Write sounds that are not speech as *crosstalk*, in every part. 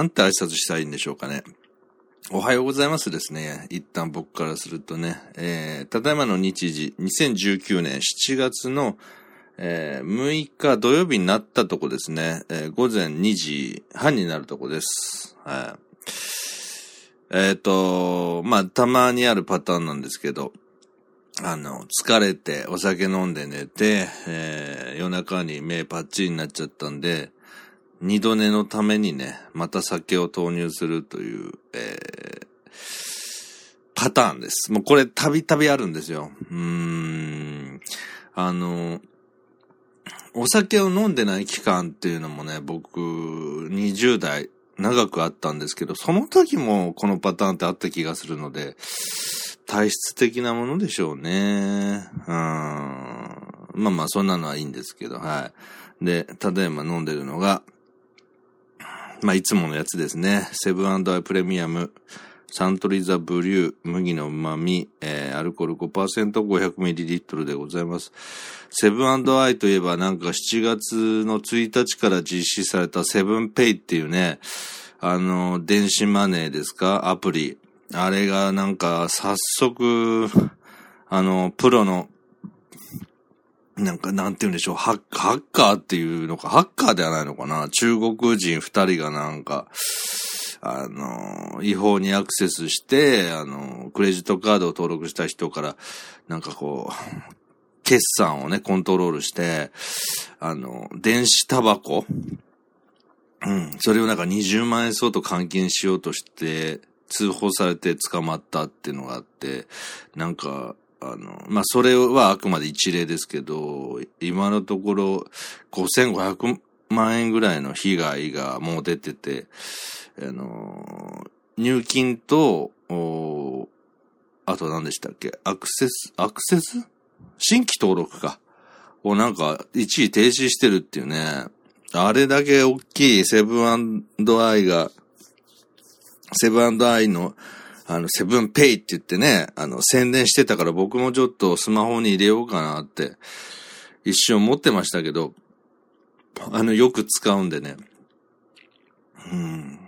なんて挨拶したいいんでしょうかね。おはようございますですね。一旦僕からするとね。えー、ただいまの日時、2019年7月の、えー、6日土曜日になったとこですね。えー、午前2時半になるとこです。はい。えっ、ー、と、まあ、たまにあるパターンなんですけど、あの、疲れてお酒飲んで寝て、えー、夜中に目パッチリになっちゃったんで、二度寝のためにね、また酒を投入するという、えー、パターンです。もうこれたびたびあるんですよ。うーん。あの、お酒を飲んでない期間っていうのもね、僕、20代、長くあったんですけど、その時もこのパターンってあった気がするので、体質的なものでしょうね。うん。まあまあ、そんなのはいいんですけど、はい。で、ただいま飲んでるのが、まあ、いつものやつですね。セブンアイプレミアム、サントリーザブリュー、麦の旨味、えー、アルコール 5%500ml でございます。セブンアイといえばなんか7月の1日から実施されたセブンペイっていうね、あの、電子マネーですか？アプリ。あれがなんか早速、あの、プロのなんか、なんて言うんでしょう、ハッハッカーっていうのか、ハッカーではないのかな。中国人二人がなんか、あの、違法にアクセスして、あの、クレジットカードを登録した人から、なんかこう、決算をね、コントロールして、あの、電子タバコ？うん。それをなんか20万円相当換金しようとして、通報されて捕まったっていうのがあって、なんか、あの、まあ、それはあくまで一例ですけど、今のところ5500万円ぐらいの被害がもう出てて、あの、入金と、あと何でしたっけアクセス、アクセス？新規登録か。をなんか一時停止してるっていうね。あれだけ大きいセブンアイが、セブンアイのあの、セブンペイって言ってね、あの、宣伝してたから僕もちょっとスマホに入れようかなって、一瞬思ってましたけど、あの、よく使うんでね。うん。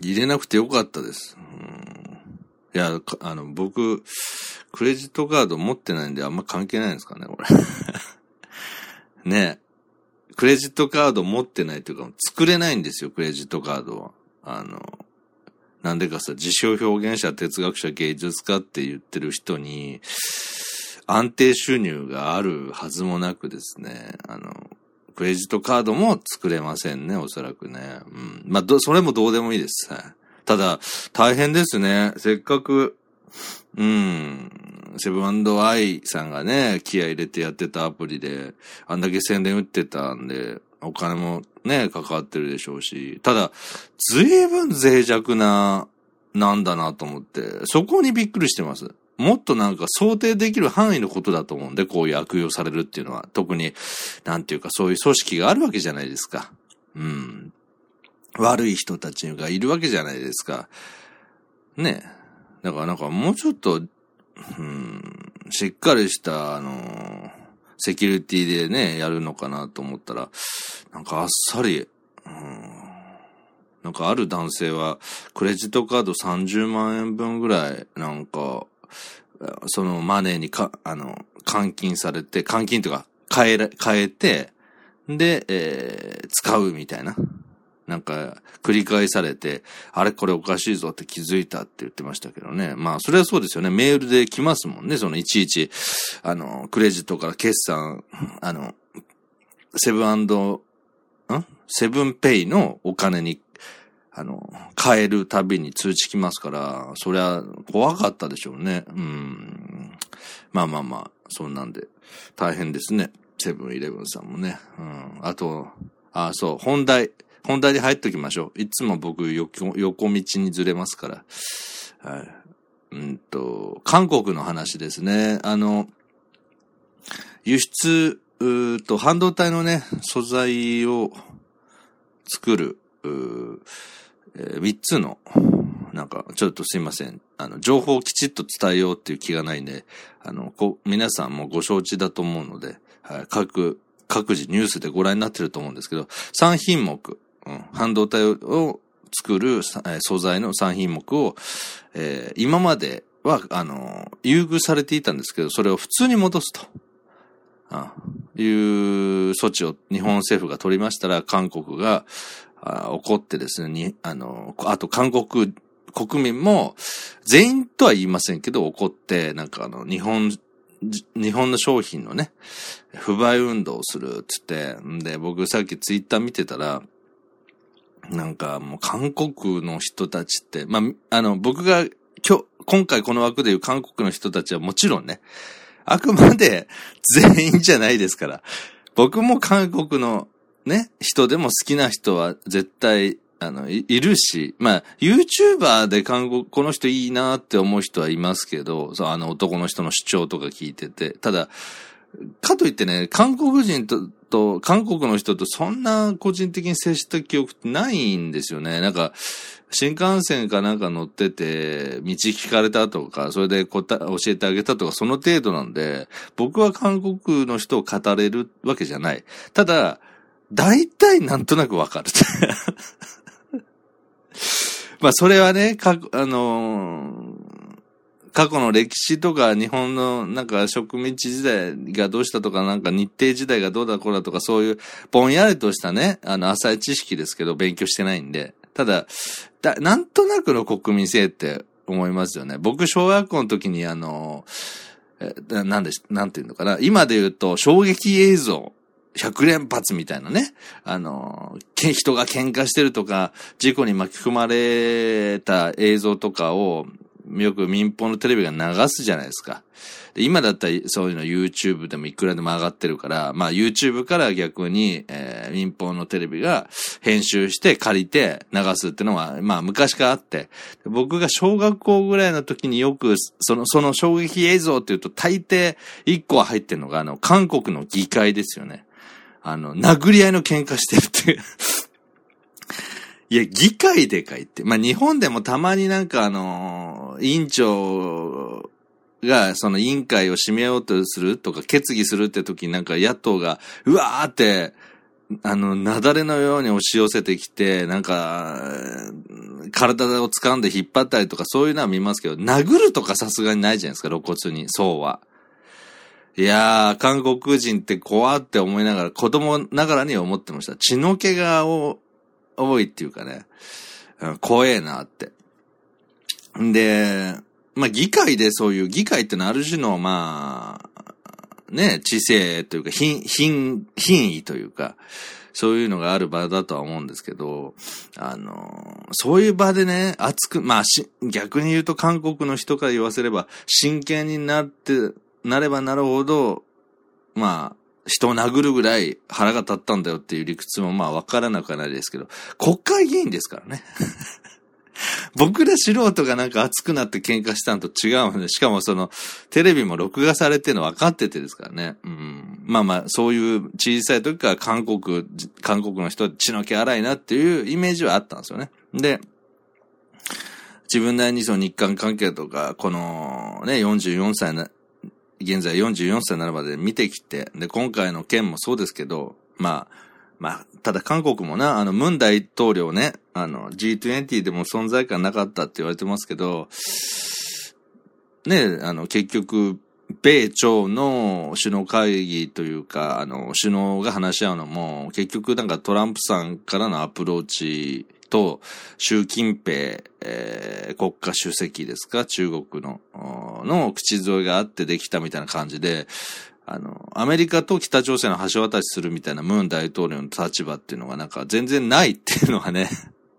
入れなくてよかったです。うん、いや、あの、僕、クレジットカード持ってないんであんま関係ないんですかね、これ。*laughs* ねクレジットカード持ってないというか、作れないんですよ、クレジットカードは。あの、なんでかさ、自称表現者、哲学者、芸術家って言ってる人に、安定収入があるはずもなくですね、あの、クレジットカードも作れませんね、おそらくね。うん。まあ、ど、それもどうでもいいです。ただ、大変ですね。せっかく、うん、セブンアイさんがね、気合入れてやってたアプリで、あんだけ宣伝打ってたんで、お金もね、関わってるでしょうし、ただ、随分脆弱な、なんだなと思って、そこにびっくりしてます。もっとなんか想定できる範囲のことだと思うんで、こういう悪用されるっていうのは。特に、なんていうかそういう組織があるわけじゃないですか。うん。悪い人たちがいるわけじゃないですか。ね。だからなんかもうちょっと、うん、しっかりした、あのーセキュリティでね、やるのかなと思ったら、なんかあっさり、うん、なんかある男性は、クレジットカード30万円分ぐらい、なんか、そのマネーにか、あの、換金されて、換金とか、変え、変えて、で、えー、使うみたいな。なんか、繰り返されて、あれこれおかしいぞって気づいたって言ってましたけどね。まあ、それはそうですよね。メールで来ますもんね。その、いちいち、あの、クレジットから決算、あの、セブンん？セブンペイのお金に、あの、変えるたびに通知来ますから、そりゃ怖かったでしょうね。うん。まあまあまあ、そんなんで、大変ですね。セブンイレブンさんもね。うん。あと、あ、そう、本題。本題で入っときましょう。いつも僕横、横道にずれますから。はい。うんと、韓国の話ですね。あの、輸出、うと、半導体のね、素材を作る、うえー、3つの、なんか、ちょっとすいません。あの、情報をきちっと伝えようっていう気がないんで、あの、こ皆さんもご承知だと思うので、はい、各、各自ニュースでご覧になってると思うんですけど、3品目、うん、半導体を作る素材の3品目を、えー、今までは、あの、優遇されていたんですけど、それを普通に戻すと。あいう措置を日本政府が取りましたら、韓国があ怒ってですね、に、あの、あと韓国国民も、全員とは言いませんけど、怒って、なんかあの、日本、日本の商品のね、不買運動をするって言って、んで、僕さっきツイッター見てたら、なんかもう韓国の人たちって、まあ、あの、僕が今日、今回この枠でいう韓国の人たちはもちろんね、あくまで全員じゃないですから。僕も韓国のね、人でも好きな人は絶対、あの、いるし、まあ、YouTuber で韓国、この人いいなって思う人はいますけど、そう、あの男の人の主張とか聞いてて、ただ、かといってね、韓国人と、と、韓国の人とそんな個人的に接した記憶ってないんですよね。なんか、新幹線かなんか乗ってて、道聞かれたとか、それで答え、教えてあげたとか、その程度なんで、僕は韓国の人を語れるわけじゃない。ただ、大体なんとなくわかる。*laughs* まあ、それはね、か、あのー、過去の歴史とか日本のなんか植民地時代がどうしたとかなんか日程時代がどうだこうだとかそういうぼんやりとしたね、あの浅い知識ですけど勉強してないんで。ただ、だ、なんとなくの国民性って思いますよね。僕、小学校の時にあの、え、なんで、なんていうのかな。今で言うと、衝撃映像。100連発みたいなね。あの、人が喧嘩してるとか、事故に巻き込まれた映像とかを、よく民放のテレビが流すじゃないですか。で今だったらそういうの YouTube でもいくらでも上がってるから、まあ YouTube から逆に、えー、民放のテレビが編集して借りて流すっていうのは、まあ昔からあって、僕が小学校ぐらいの時によく、その、その衝撃映像っていうと大抵一個は入ってるのが、あの、韓国の議会ですよね。あの、殴り合いの喧嘩してるっていう *laughs* いや、議会でかいって。まあ、日本でもたまになんかあの、委員長がその委員会を締めようとするとか決議するって時になんか野党が、うわーって、あの、雪崩のように押し寄せてきて、なんか、体を掴んで引っ張ったりとかそういうのは見ますけど、殴るとかさすがにないじゃないですか、露骨に、そうは。いやー、韓国人って怖って思いながら、子供ながらに思ってました。血の気が多いっていうかね、怖えなって。んで、まあ、議会でそういう、議会ってのはある種の、まあ、ね、知性というか、品、品、品位というか、そういうのがある場だとは思うんですけど、あの、そういう場でね、熱く、まあし、逆に言うと韓国の人から言わせれば、真剣になって、なればなるほど、まあ、人を殴るぐらい腹が立ったんだよっていう理屈もまあわからなくはないですけど、国会議員ですからね。*laughs* 僕ら素人がなんか熱くなって喧嘩したんと違うので、しかもその、テレビも録画されてるの分かっててですからね。うん。まあまあ、そういう小さい時から韓国、韓国の人血の気荒いなっていうイメージはあったんですよね。で、自分なりにその日韓関係とか、このね、44歳な、現在44歳なるまで見てきて、で、今回の件もそうですけど、まあ、まあ、ただ韓国もな、あの、ムン大統領ね、あの、G20 でも存在感なかったって言われてますけど、ね、あの、結局、米朝の首脳会議というか、あの、首脳が話し合うのも、結局なんかトランプさんからのアプローチと、習近平、えー、国家主席ですか中国の、の口添えがあってできたみたいな感じで、あの、アメリカと北朝鮮の橋渡しするみたいなムーン大統領の立場っていうのがなんか全然ないっていうのがね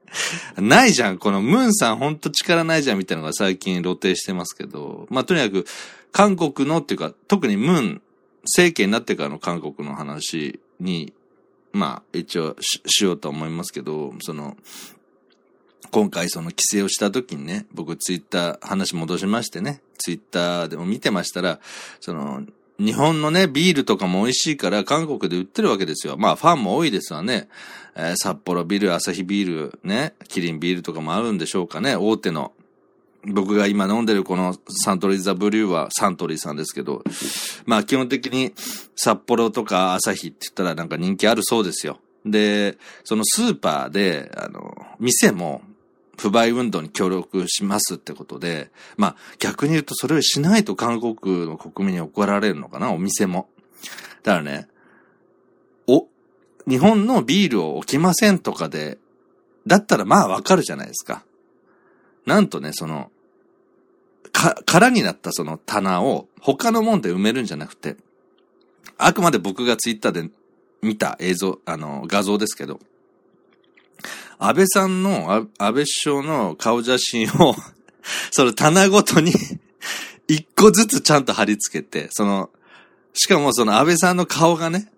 *laughs* ないじゃん。このムーンさんほんと力ないじゃんみたいなのが最近露呈してますけど、まあ、とにかく、韓国のっていうか、特にムーン政権になってからの韓国の話に、まあ、一応しようと思いますけど、その、今回その規制をした時にね、僕ツイッター話戻しましてね、ツイッターでも見てましたら、その、日本のね、ビールとかも美味しいから韓国で売ってるわけですよ。まあファンも多いですわね。えー、札幌ビール、アサヒビール、ね、キリンビールとかもあるんでしょうかね。大手の。僕が今飲んでるこのサントリーザブリューはサントリーさんですけど、まあ基本的に札幌とかアサヒって言ったらなんか人気あるそうですよ。で、そのスーパーで、あの、店も不買運動に協力しますってことで、まあ逆に言うとそれをしないと韓国の国民に怒られるのかな、お店も。だからね、お、日本のビールを置きませんとかで、だったらまあわかるじゃないですか。なんとね、その、か、空になったその棚を他のもんで埋めるんじゃなくて、あくまで僕がツイッターで見た映像、あの、画像ですけど、安倍さんの、安倍首相の顔写真を *laughs* その棚ごとに *laughs* 一個ずつちゃんと貼り付けて、その、しかもその安倍さんの顔がね、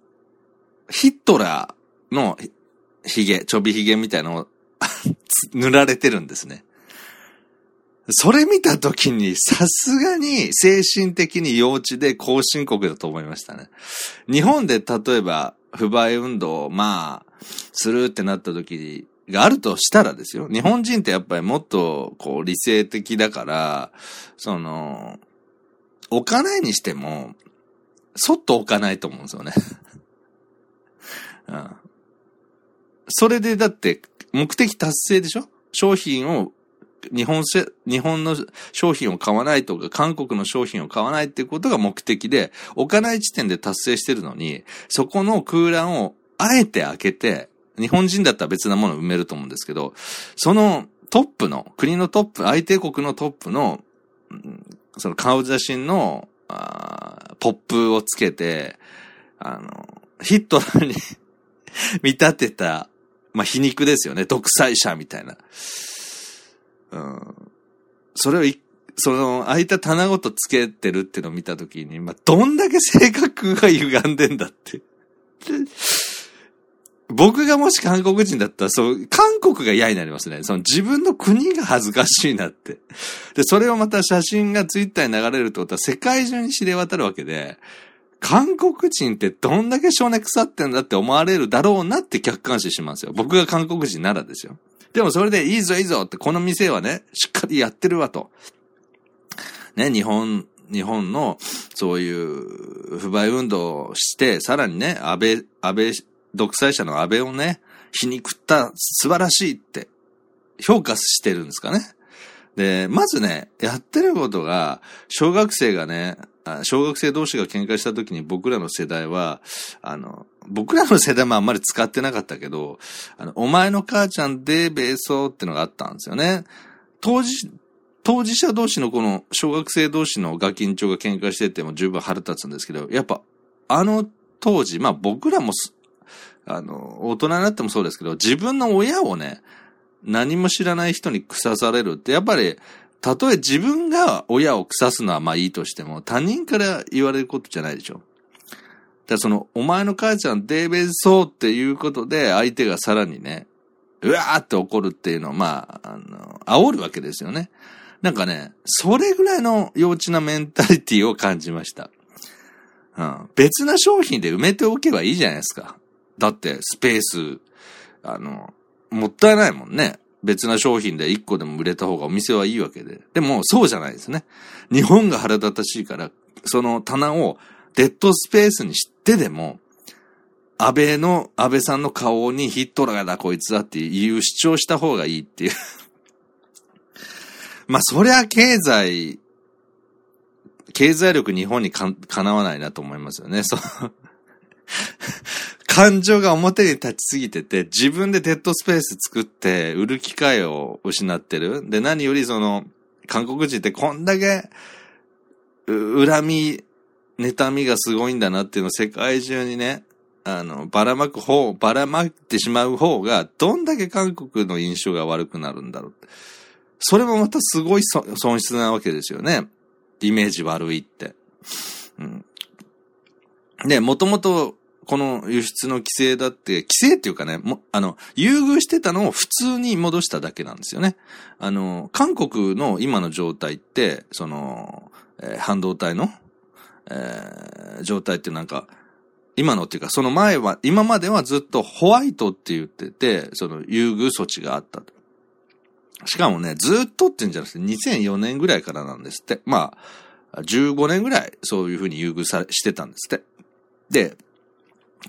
ヒットラーの髭、ちょび髭みたいなのを *laughs* 塗られてるんですね。それ見たときに、さすがに精神的に幼稚で後進国だと思いましたね。日本で例えば、不買運動を、まあ、するってなった時があるとしたらですよ。日本人ってやっぱりもっと、こう、理性的だから、その、置かないにしても、そっと置かないと思うんですよね。*laughs* うん、それでだって、目的達成でしょ？商品を日本せ、日本の商品を買わないとか、韓国の商品を買わないっていうことが目的で、置かない時点で達成してるのに、そこの空欄をあえて開けて、日本人だったら別なものを埋めると思うんですけど、そのトップの、国のトップ、相手国のトップの、その顔写真の、ポップをつけて、あの、ヒットラーに *laughs* 見立てた、まあ、皮肉ですよね。独裁者みたいな。うん。それをい、その、空いた棚ごとつけてるってのを見たときに、まあ、どんだけ性格が歪んでんだって *laughs* 僕がもし韓国人だったら、そう、韓国が嫌になりますね。その自分の国が恥ずかしいなって。で、それをまた写真がツイッターに流れるってことは世界中に知れ渡るわけで、韓国人ってどんだけ少年腐ってんだって思われるだろうなって客観視しますよ。僕が韓国人ならですよ。でもそれでいいぞいいぞって、この店はね、しっかりやってるわと。ね、日本、日本の、そういう不買運動をして、さらにね、安倍、安倍、独裁者の安倍をね、皮肉った素晴らしいって評価してるんですかね。で、まずね、やってることが、小学生がね、小学生同士が喧嘩した時に僕らの世代は、あの、僕らの世代もあんまり使ってなかったけど、あの、お前の母ちゃんでベーソーってのがあったんですよね。当時、当事者同士のこの小学生同士のガキンチョが喧嘩してても十分腹立つんですけど、やっぱあの当時、まあ僕らもあの、大人になってもそうですけど、自分の親をね、何も知らない人に腐されるって、やっぱり、たとえ自分が親を腐すのはまあいいとしても、他人から言われることじゃないでしょ。だその、お前の母ちゃんデーベーそうっていうことで、相手がさらにね、うわーって怒るっていうのを、まあ、あの、煽るわけですよね。なんかね、それぐらいの幼稚なメンタリティを感じました。うん。別な商品で埋めておけばいいじゃないですか。だって、スペース、あの、もったいないもんね。別な商品で1個でも売れた方がお店はいいわけで。でも、そうじゃないですね。日本が腹立たしいから、その棚をデッドスペースにしてでも、安倍の、安倍さんの顔にヒットラーだこいつだっていう主張した方がいいっていう *laughs* まあ、そりゃ経済、経済力日本にか、かなわないなと思いますよね。そう *laughs* 感情が表に立ちすぎてて、自分でデッドスペース作って売る機会を失ってる。で、何よりその、韓国人ってこんだけ、恨み、妬みがすごいんだなっていうのを世界中にね、あの、ばらまく方、ばらまってしまう方が、どんだけ韓国の印象が悪くなるんだろうって。それもまたすごい損失なわけですよね。イメージ悪いって。うん。で、もともとこの輸出の規制だって、規制っていうかね、も、あの、優遇してたのを普通に戻しただけなんですよね。あの、韓国の今の状態って、その、えー、半導体の、えー、状態ってなんか、今のっていうか、その前は、今まではずっとホワイトって言ってて、その優遇措置があったと。しかもね、ずっとって言うんじゃなくて、2004年ぐらいからなんですって。まあ、15年ぐらいそういうふうに優遇さしてたんですって。で、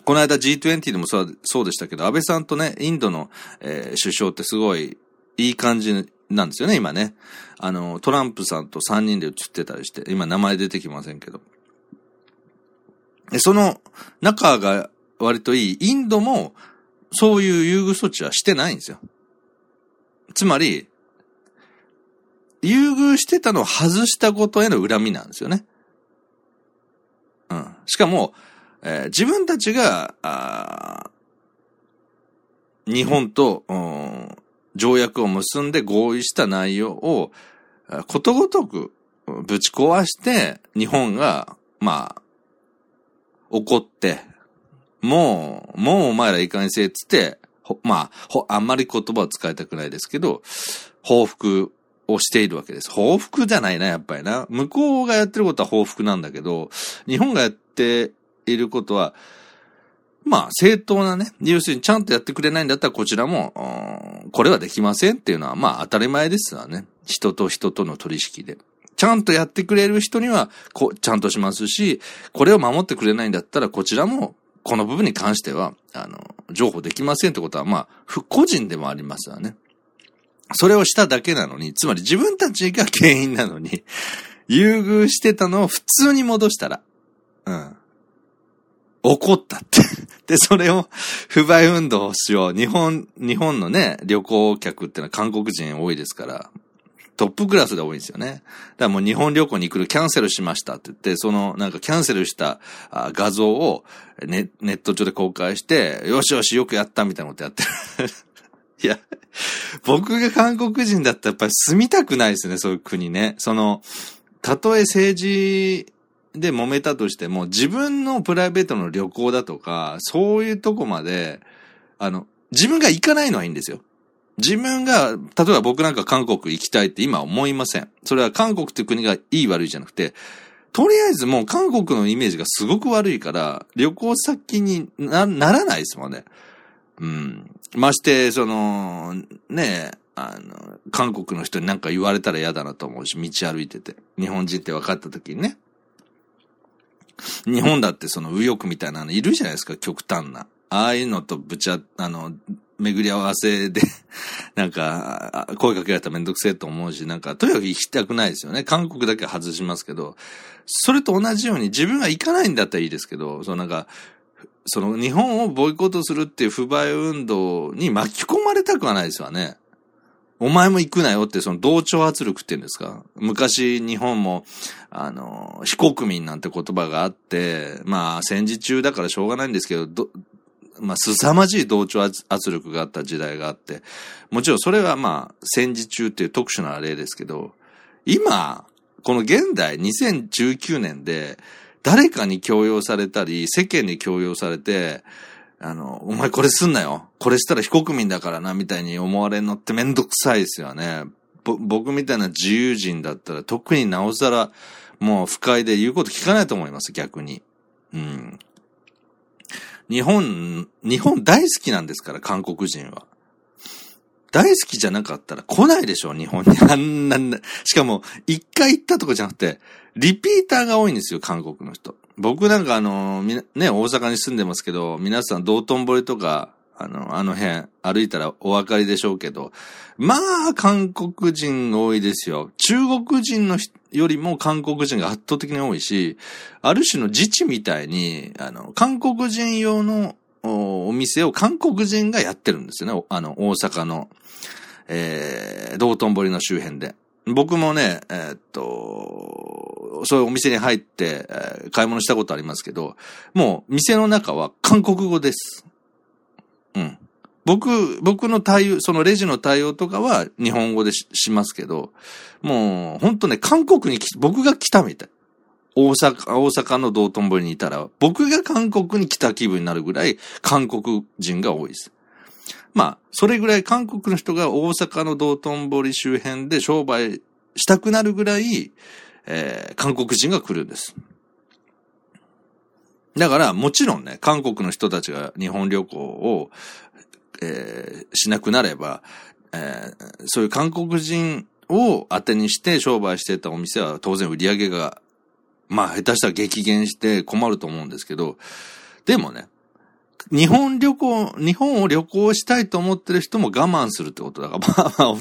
この間 G20 でもそうそうでしたけど、安倍さんとね、インドの、えー、首相ってすごいいい感じなんですよね、今ね。あの、トランプさんと3人で写ってたりして、今名前出てきませんけど。その仲が割といいインドも、そういう優遇措置はしてないんですよ。つまり、優遇してたのを外したことへの恨みなんですよね。うん。しかも、えー、自分たちが、あ日本と、うん、条約を結んで合意した内容を、ことごとくぶち壊して、日本が、まあ、怒って、もう、もうお前らいかにせえっつって、まあ、あんまり言葉を使いたくないですけど、報復をしているわけです。報復じゃないな、やっぱりな。向こうがやってることは報復なんだけど、日本がやっていることは、まあ、正当なね、要するにちゃんとやってくれないんだったらこちらも、これはできませんっていうのは、まあ当たり前ですわね。人と人との取引で。ちゃんとやってくれる人には、こ、ちゃんとしますし、これを守ってくれないんだったら、こちらも、この部分に関しては、あの、情報できませんってことは、まあ、個人でもありますわね。それをしただけなのに、つまり自分たちが原因なのに、優遇してたのを普通に戻したら、うん。怒ったって。で、それを不買運動をしよう。日本、日本のね、旅行客ってのは韓国人多いですから、トップクラスで多いんですよね。だからもう日本旅行に来るキャンセルしましたって言って、そのなんかキャンセルした画像をネネット上で公開して、よしよしよくやったみたいなことやってる。*laughs* いや、僕が韓国人だったらやっぱり住みたくないですね、そういう国ね。その、たとえ政治で揉めたとしても、自分のプライベートの旅行だとか、そういうとこまで、あの、自分が行かないのはいいんですよ。自分が、例えば僕なんか韓国行きたいって今思いません。それは韓国っていう国がいい悪いじゃなくて、とりあえずもう韓国のイメージがすごく悪いから、旅行先にな、ならないですもんね。うん。まして、その、ね、あの、韓国の人になんか言われたら嫌だなと思うし、道歩いてて。日本人って分かった時にね。日本だってその右翼みたいなのいるじゃないですか、極端な。ああいうのとぶちゃ、あの、巡り合わせで *laughs* なんか、声かけられたらめんどくせえと思うし、なんか、とにかく行きたくないですよね。韓国だけ外しますけど、それと同じように自分が行かないんだったらいいですけど、そのなんか、その日本をボイコットするっていう不買運動に巻き込まれたくはないですわね。お前も行くなよってその同調圧力って言うんですか昔日本も、あの、非国民なんて言葉があって、まあ戦時中だからしょうがないんですけど、ど、まあ凄まじい同調圧力があった時代があって、もちろんそれはまあ戦時中っていう特殊な例ですけど、今、この現代2019年で誰かに強要されたり、世間に強要されて、あの、お前これすんなよ。これしたら非国民だからな、みたいに思われるのってめんどくさいですよね。僕みたいな自由人だったら特になおさらもう不快で言うこと聞かないと思います、逆に。うん。日本、日本大好きなんですから、韓国人は。大好きじゃなかったら来ないでしょ、日本に。*laughs* あんな、しかも、一回行ったとかじゃなくて、リピーターが多いんですよ、韓国の人。僕なんかあの、ね、大阪に住んでますけど、皆さん道頓堀とか、あの、あの辺歩いたらお分かりでしょうけど、まあ、韓国人多いですよ。中国人のよりも韓国人が圧倒的に多いし、ある種の自治みたいに、あの、韓国人用のお店を韓国人がやってるんですよね。あの、大阪の、えー、道頓堀の周辺で。僕もね、えー、っと、そういうお店に入って、えー、買い物したことありますけど、もう店の中は韓国語です。うん。僕、僕の対応、そのレジの対応とかは日本語でしますけど、もう、ほんとね、韓国に僕が来たみたい。大阪、大阪の道頓堀にいたら、僕が韓国に来た気分になるぐらい、韓国人が多いです。まあ、それぐらい韓国の人が大阪の道頓堀周辺で商売したくなるぐらい、えー、韓国人が来るんです。だから、もちろんね、韓国の人たちが日本旅行を、えー、しなくなれば、えー、そういう韓国人を当てにして商売してたお店は当然売り上げが、まあ下手したら激減して困ると思うんですけど、でもね、日本旅行、日本を旅行したいと思ってる人も我慢するってことだから、まあまあお、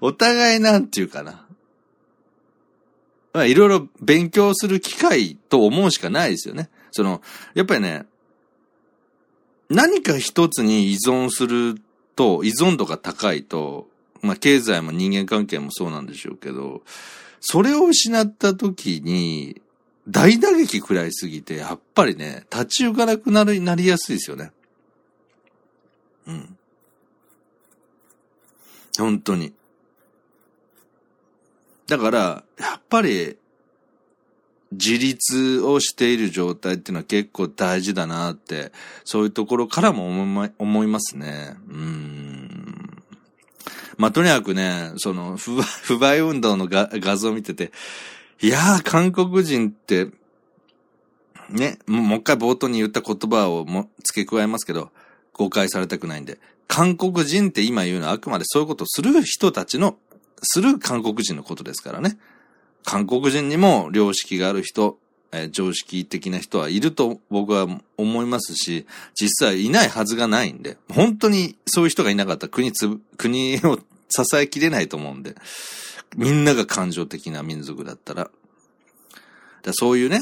*laughs* お互いなんていうかな。まあ、いろいろ勉強する機会と思うしかないですよね。その、やっぱりね、何か一つに依存すると、依存度が高いと、まあ経済も人間関係もそうなんでしょうけど、それを失った時に、大打撃食らいすぎて、やっぱりね、立ち行かなくなる、なりやすいですよね。うん。本当に。だから、やっぱり、自立をしている状態っていうのは結構大事だなって、そういうところからも思い思いますね。うん。まあ、とにかくね、その不、*laughs* 不買運動の画像を見てて、いやー、韓国人って、ね、もう一回冒頭に言った言葉をも付け加えますけど、誤解されたくないんで、韓国人って今言うのはあくまでそういうことをする人たちの、する韓国人のことですからね。韓国人にも良識がある人、えー、常識的な人はいると僕は思いますし、実際いないはずがないんで、本当にそういう人がいなかったら国つ、国を支えきれないと思うんで、みんなが感情的な民族だったら、だそういうね、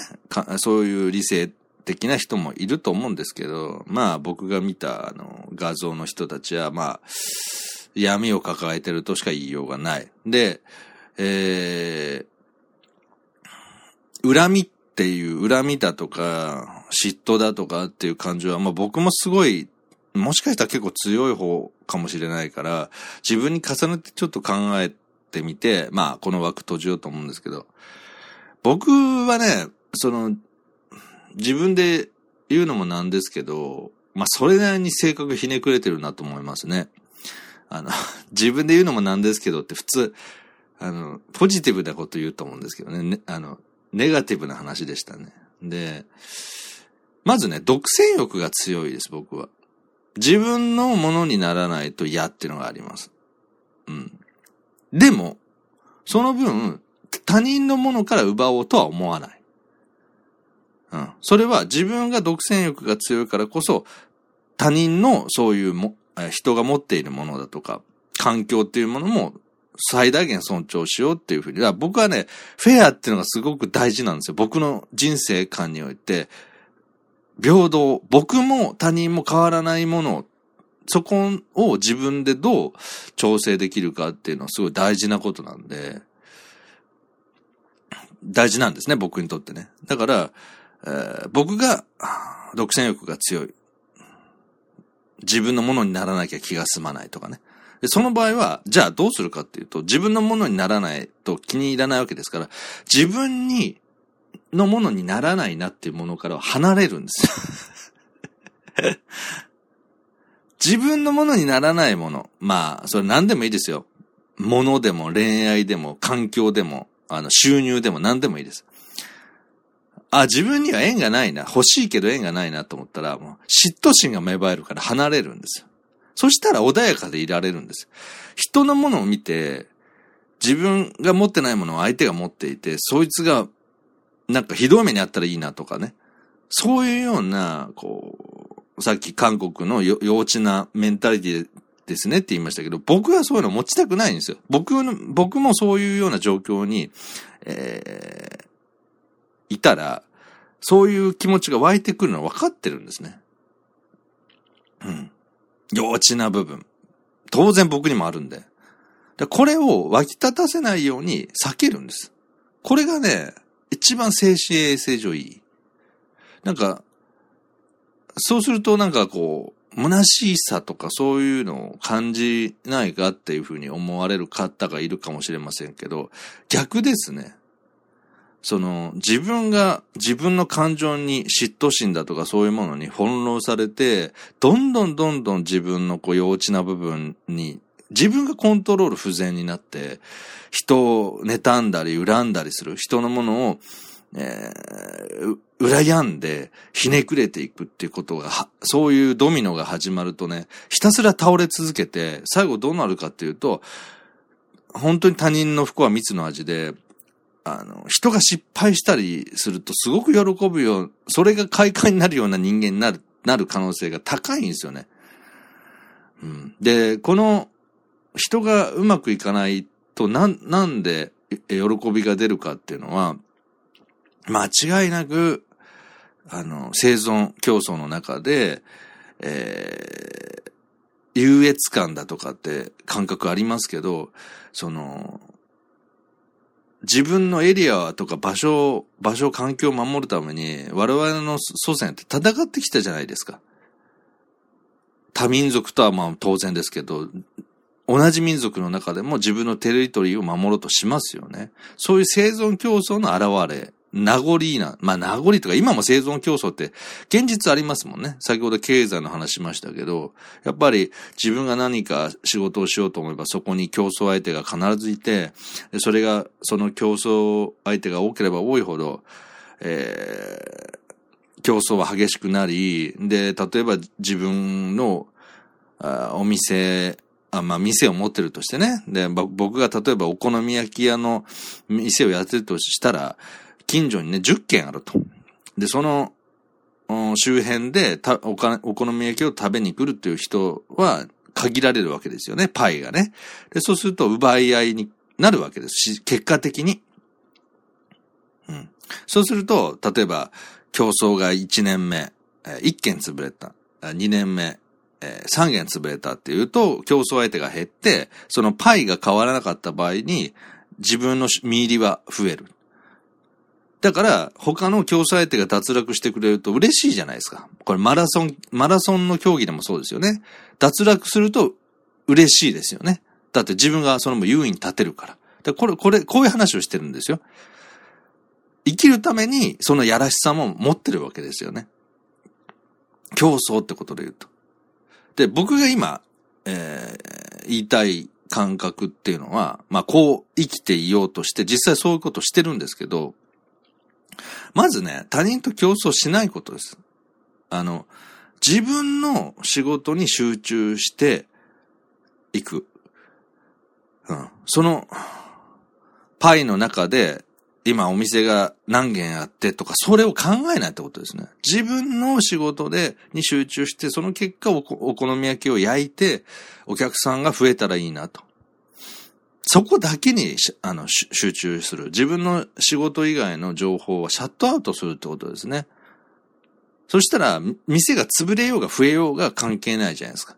そういう理性的な人もいると思うんですけど、まあ僕が見たあの画像の人たちはまあ闇を抱えてるとしか言いようがない。で、えー、恨みっていう恨みだとか嫉妬だとかっていう感情はまあ僕もすごいもしかしたら結構強い方かもしれないから、自分に重ねてちょっと考えてみて、まあこの枠閉じようと思うんですけど、僕はね、その、自分で言うのもなんですけど、まあ、それなりに性格ひねくれてるなと思いますね。あの、*laughs* 自分で言うのもなんですけどって普通、あの、ポジティブなこと言うと思うんですけどね。ねあの、ネガティブな話でしたね。で、まずね、独占欲が強いです、僕は。自分のものにならないと嫌っていうのがあります。うん。でも、その分、他人のものから奪おうとは思わない。うん。それは自分が独占欲が強いからこそ、他人のそういうも、人が持っているものだとか、環境っていうものも最大限尊重しようっていうふうに。僕はね、フェアっていうのがすごく大事なんですよ。僕の人生観において、平等、僕も他人も変わらないものそこを自分でどう調整できるかっていうのはすごい大事なことなんで、大事なんですね、僕にとってね。だから、えー、僕が独占欲が強い。自分のものにならなきゃ気が済まないとかね。で、その場合は、じゃあどうするかっていうと、自分のものにならないと気に入らないわけですから、自分に、のものにならないなっていうものからは離れるんですよ。*laughs* 自分のものにならないもの。まあ、それ何でもいいですよ。物でも恋愛でも環境でもあの、収入でも何でもいいです。あ、自分には縁がないな。欲しいけど縁がないなと思ったら、もう嫉妬心が芽生えるから離れるんですよ。そしたら穏やかでいられるんです。人のものを見て、自分が持ってないものを相手が持っていて、そいつが、なんかひどい目にあったらいいなとかね。そういうような、こう、さっき韓国の幼稚なメンタリティですねって言いましたけど、僕はそういうの持ちたくないんですよ。僕の僕もそういうような状況に、えー、いたら、そういう気持ちが湧いてくるのは分かってるんですね。うん。幼稚な部分。当然僕にもあるんで。でこれを湧き立たせないように避けるんです。これがね、一番精神衛生上いい。なんか、そうするとなんかこう、虚しさとかそういうのを感じないかっていうふうに思われる方がいるかもしれませんけど、逆ですね。その、自分が自分の感情に嫉妬心だとかそういうものに翻弄されて、どんどんどんどん自分のこう幼稚な部分に、自分がコントロール不全になって、人を妬んだり恨んだりする、人のものをえー、羨んでひねくれていくっていうことが、そういうドミノが始まるとね、ひたすら倒れ続けて、最後どうなるかっていうと、本当に他人の不幸は蜜の味で、あの、人が失敗したりするとすごく喜ぶよう、それが快感になるような人間になるなる可能性が高いんですよね。うん。で、この人がうまくいかないと、な、なんで喜びが出るかっていうのは、間違いなく、あの、生存競争の中で、えー、優越感だとかって感覚ありますけど、その、自分のエリアとか場所、場所、環境を守るために、我々の祖先って戦ってきたじゃないですか。多民族とはまあ当然ですけど、同じ民族の中でも自分のテリトリーを守ろうとしますよね。そういう生存競争の現れ名残な、まあ名残とか今も生存競争って現実ありますもんね。先ほど経済の話しましたけど、やっぱり自分が何か仕事をしようと思えばそこに競争相手が必ずいて、それが、その競争相手が多ければ多いほど、えー、競争は激しくなり、で、例えば自分のあお店、あ、まあ、店を持ってるとしてね。で、僕が例えばお好み焼き屋の店をやってるとしたら、近所にね、10軒あると。で、その、周辺でたおかお好み焼きを食べに来るっていう人は限られるわけですよね、パイがね。で、そうすると奪い合いになるわけですし、結果的に。うん。そうすると、例えば、競争が1年目、1軒潰れた。2年目、3軒潰れたっていうと、競争相手が減って、そのパイが変わらなかった場合に、自分の見入りは増える。だから、他の競争相手が脱落してくれると嬉しいじゃないですか。これマラソン、マラソンの競技でもそうですよね。脱落すると嬉しいですよね。だって自分がその優位に立てるから。でこれ、これ、こういう話をしてるんですよ。生きるためにそのやらしさも持ってるわけですよね。競争ってことで言うと。で、僕が今、えー、言いたい感覚っていうのは、まあこう生きていようとして実際そういうことしてるんですけど、まずね、他人と競争しないことです。あの、自分の仕事に集中していく。うん。その、パイの中で、今お店が何軒あってとか、それを考えないってことですね。自分の仕事で、に集中して、その結果お好み焼きを焼いて、お客さんが増えたらいいなと。そこだけに、あの、集中する。自分の仕事以外の情報はシャットアウトするってことですね。そしたら、店が潰れようが増えようが関係ないじゃないですか。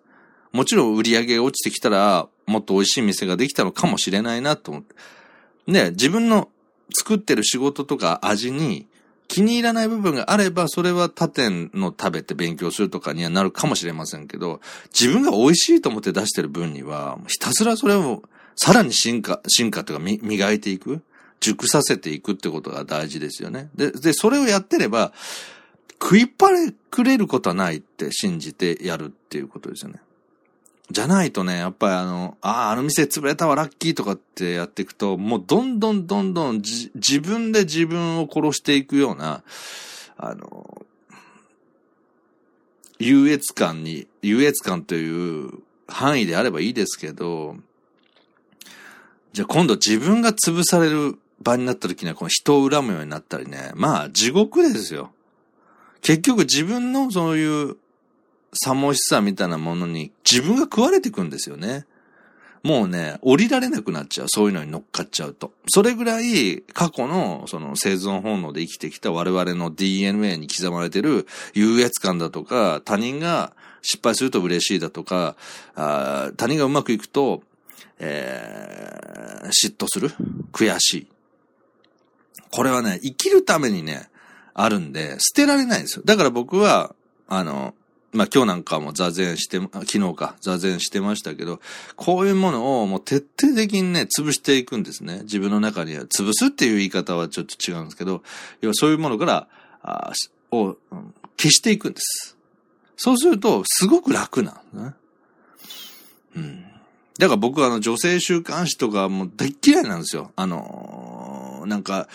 もちろん売り上げが落ちてきたら、もっと美味しい店ができたのかもしれないなと思って。ね、自分の作ってる仕事とか味に気に入らない部分があれば、それは他店の食べて勉強するとかにはなるかもしれませんけど、自分が美味しいと思って出してる分には、ひたすらそれをさらに進化、進化というか磨いていく、熟させていくってことが大事ですよね。で、で、それをやってれば、食いっぱれくれることはないって信じてやるっていうことですよね。じゃないとね、やっぱりあの、ああ、あの店潰れたわ、ラッキーとかってやっていくと、もうどんどんどんどん自分で自分を殺していくような、あの、優越感に、優越感という範囲であればいいですけど、じゃあ今度自分が潰される場になった時にはこの人を恨むようになったりね。まあ地獄ですよ。結局自分のそういうさもしさみたいなものに自分が食われていくんですよね。もうね、降りられなくなっちゃう。そういうのに乗っかっちゃうと。それぐらい過去のその生存本能で生きてきた我々の DNA に刻まれてる優越感だとか、他人が失敗すると嬉しいだとか、あ他人がうまくいくとえー、嫉妬する？悔しい。これはね、生きるためにね、あるんで、捨てられないんですよ。だから僕は、あの、まあ、今日なんかも座禅して、昨日か、座禅してましたけど、こういうものをもう徹底的にね、潰していくんですね。自分の中には。潰すっていう言い方はちょっと違うんですけど、要はそういうものから、あを、消していくんです。そうすると、すごく楽なんですね。うん。だから僕はあの女性週刊誌とかもう大嫌いなんですよ。あのー、なんか、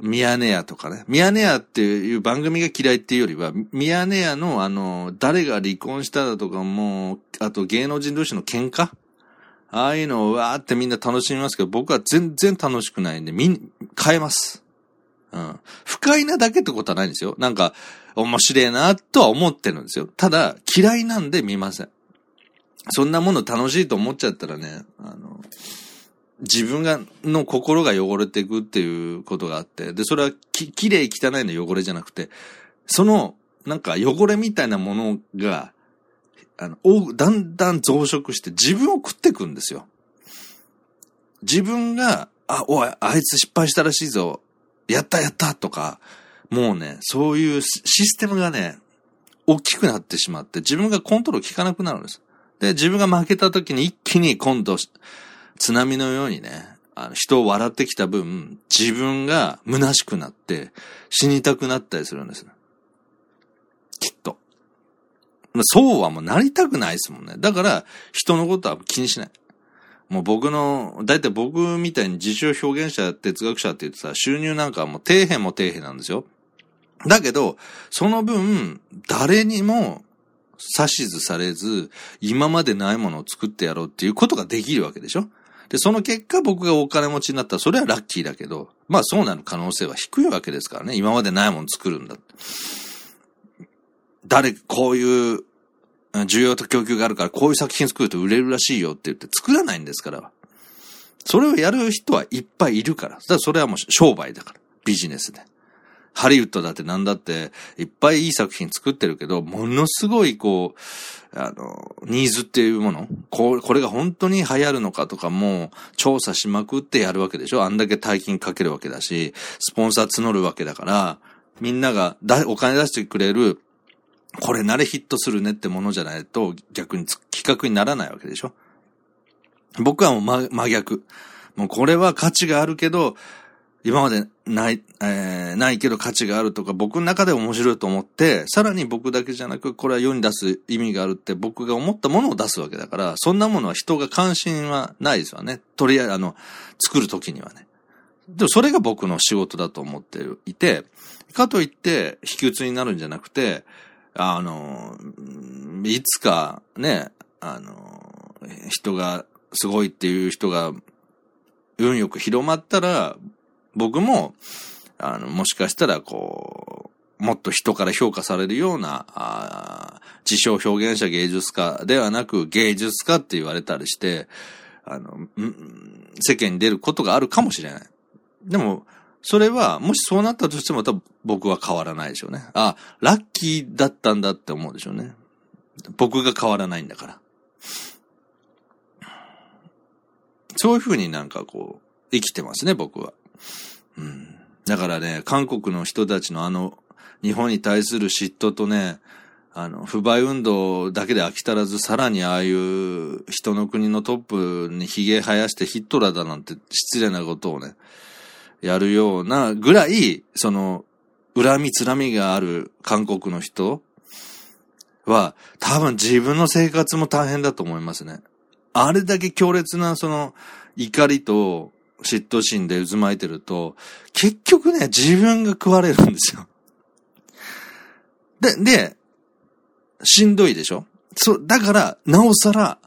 ミヤネ屋とかね。ミヤネ屋っていう番組が嫌いっていうよりは、ミヤネ屋のあの、誰が離婚しただとかも、あと芸能人同士の喧嘩ああいうのをわーってみんな楽しみますけど、僕は全然楽しくないんで、みん、変えます。うん。不快なだけってことはないんですよ。なんか、面白いなとは思ってるんですよ。ただ、嫌いなんで見ません。そんなもの楽しいと思っちゃったらね、あの、自分が、の心が汚れていくっていうことがあって、で、それはき、綺麗汚いの汚れじゃなくて、その、なんか汚れみたいなものが、あの、だんだん増殖して自分を食っていくんですよ。自分が、あ、おい、あいつ失敗したらしいぞ。やったやったとか、もうね、そういうシステムがね、大きくなってしまって、自分がコントロール効かなくなるんです。で、自分が負けた時に一気に今度、津波のようにね、あの人を笑ってきた分、自分が虚しくなって死にたくなったりするんです。きっと。そうはもうなりたくないですもんね。だから、人のことは気にしない。もう僕の、だいたい僕みたいに自称表現者、哲学者って言ってさ、収入なんかはもう底辺も底辺なんですよ。だけど、その分、誰にも指図されず、今までないものを作ってやろうっていうことができるわけでしょ？で、その結果僕がお金持ちになったらそれはラッキーだけど、まあそうなる可能性は低いわけですからね。今までないもの作るんだ。誰、こういう需要と供給があるからこういう作品作ると売れるらしいよって言って作らないんですから。それをやる人はいっぱいいるから。だからそれはもう商売だから。ビジネスで。ハリウッドだってなんだって、いっぱいいい作品作ってるけど、ものすごいこう、あの、ニーズっていうもの、ここれが本当に流行るのかとかも調査しまくってやるわけでしょあんだけ大金かけるわけだし、スポンサー募るわけだから、みんながだお金出してくれるこれなれヒットするねってものじゃないと逆に企画にならないわけでしょ僕はもう真真逆。もうこれは価値があるけど、今までない、えー、ないけど価値があるとか、僕の中で面白いと思って、さらに僕だけじゃなく、これは世に出す意味があるって僕が思ったものを出すわけだから、そんなものは人が関心はないですわね。とりあえず、あの、作るときにはね。でもそれが僕の仕事だと思っていて、かといって、引き打つになるんじゃなくて、あの、いつかね、あの、人が、すごいっていう人が、運よく広まったら、僕も、あの、もしかしたら、こう、もっと人から評価されるような、ああ自称表現者芸術家ではなく芸術家って言われたりして、あの、世間に出ることがあるかもしれない。でも、それは、もしそうなったとしても、多分僕は変わらないでしょうね。あ、ラッキーだったんだって思うでしょうね。僕が変わらないんだから。そういうふうになんかこう、生きてますね、僕は。うん。だからね、韓国の人たちのあの、日本に対する嫉妬とね、あの、不買運動だけで飽き足らず、さらにああいう人の国のトップに髭生やしてヒットラーだなんて失礼なことをね、やるようなぐらい、その、恨みつらみがある韓国の人は、多分自分の生活も大変だと思いますね。あれだけ強烈なその怒りと嫉妬心で渦巻いてると、結局ね、自分が食われるんですよ。で、で、しんどいでしょ？そう、だから、なおさら、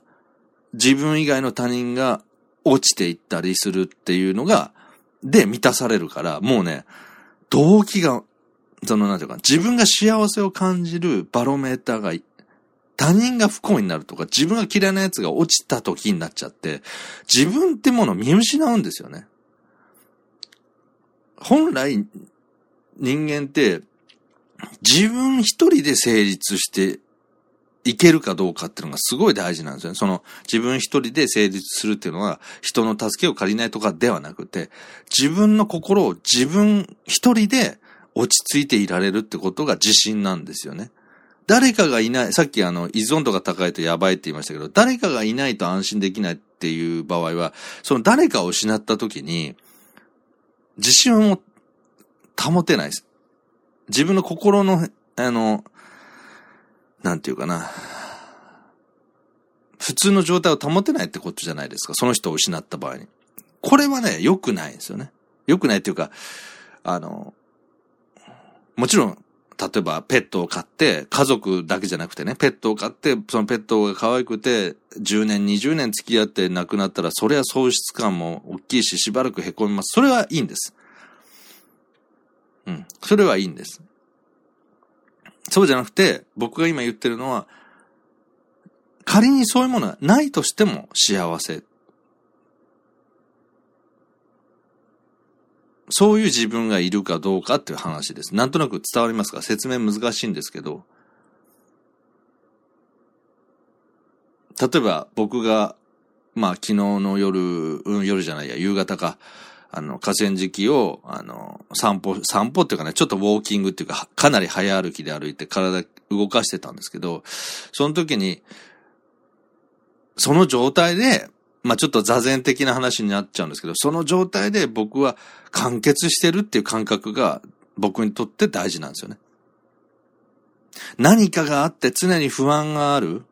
自分以外の他人が落ちていったりするっていうのが、で満たされるから、もうね、動機が、その、なんていうか、自分が幸せを感じるバロメーターが、他人が不幸になるとか、自分が嫌いな奴が落ちた時になっちゃって、自分ってものを見失うんですよね。本来、人間って、自分一人で成立していけるかどうかっていうのがすごい大事なんですよね。その自分一人で成立するっていうのは人の助けを借りないとかではなくて、自分の心を自分一人で落ち着いていられるってことが自信なんですよね。誰かがいない、さっきあの依存度が高いとやばいって言いましたけど、誰かがいないと安心できないっていう場合は、その誰かを失った時に、自信を保てないです。自分の心の、あの、なんていうかな。普通の状態を保てないってことじゃないですか。その人を失った場合に。これはね、良くないんですよね。良くないっていうか、あの、もちろん、例えばペットを飼って、家族だけじゃなくてね、ペットを飼って、そのペットが可愛くて、10年、20年付き合って亡くなったら、それは喪失感も大きいし、しばらく凹みます。それはいいんです。うん。それはいいんです。そうじゃなくて、僕が今言ってるのは、仮にそういうものはないとしても幸せ。そういう自分がいるかどうかっていう話です。なんとなく伝わりますか？説明難しいんですけど。例えば僕が、まあ昨日の夜、うん、夜じゃないや、夕方か、あの、河川敷を、あの、散歩、散歩っていうかね、ちょっとウォーキングっていうか、かなり早歩きで歩いて体動かしてたんですけど、その時に、その状態で、まあちょっと座禅的な話になっちゃうんですけど、その状態で僕は完結してるっていう感覚が僕にとって大事なんですよね。何かがあって常に不安がある。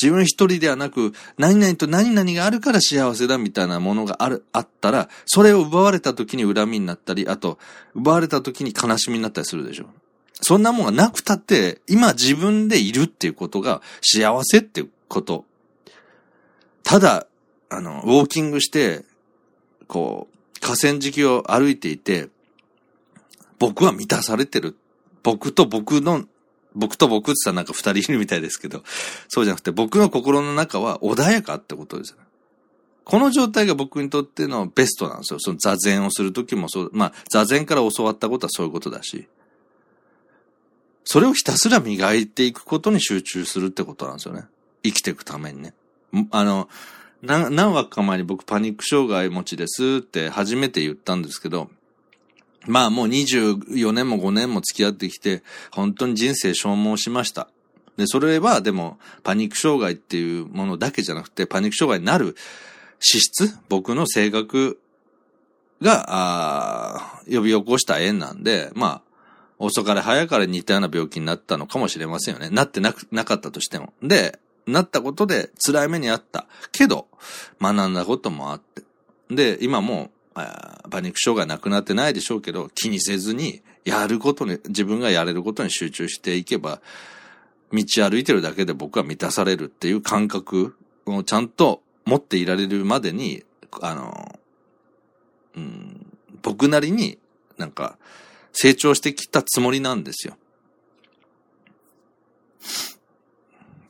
自分一人ではなく、何々と何々があるから幸せだみたいなものがある、あったら、それを奪われた時に恨みになったり、あと、奪われた時に悲しみになったりするでしょ。そんなもんがなくたって、今自分でいるっていうことが幸せっていうこと。ただ、あの、ウォーキングして、こう、河川敷を歩いていて、僕は満たされてる。僕と僕の、僕と僕って言ったらなんか二人いるみたいですけど、そうじゃなくて僕の心の中は穏やかってことですよ。この状態が僕にとってのベストなんですよ。その座禅をするときもそう、まあ座禅から教わったことはそういうことだし、それをひたすら磨いていくことに集中するってことなんですよね。生きていくためにね。あの、何、何枠か前に僕パニック障害持ちですって初めて言ったんですけど、まあもう24年も5年も付き合ってきて、本当に人生消耗しました。で、それはでも、パニック障害っていうものだけじゃなくて、パニック障害になる資質、僕の性格が、あ呼び起こした縁なんで、まあ、遅かれ早かれ似たような病気になったのかもしれませんよね。なってなく、なかったとしても。で、なったことで辛い目にあった。けど、学んだこともあって。で、今も、パニック症がなくなってないでしょうけど、気にせずに、やることに、自分がやれることに集中していけば、道歩いてるだけで僕は満たされるっていう感覚をちゃんと持っていられるまでに、あの、うん、僕なりになんか成長してきたつもりなんですよ。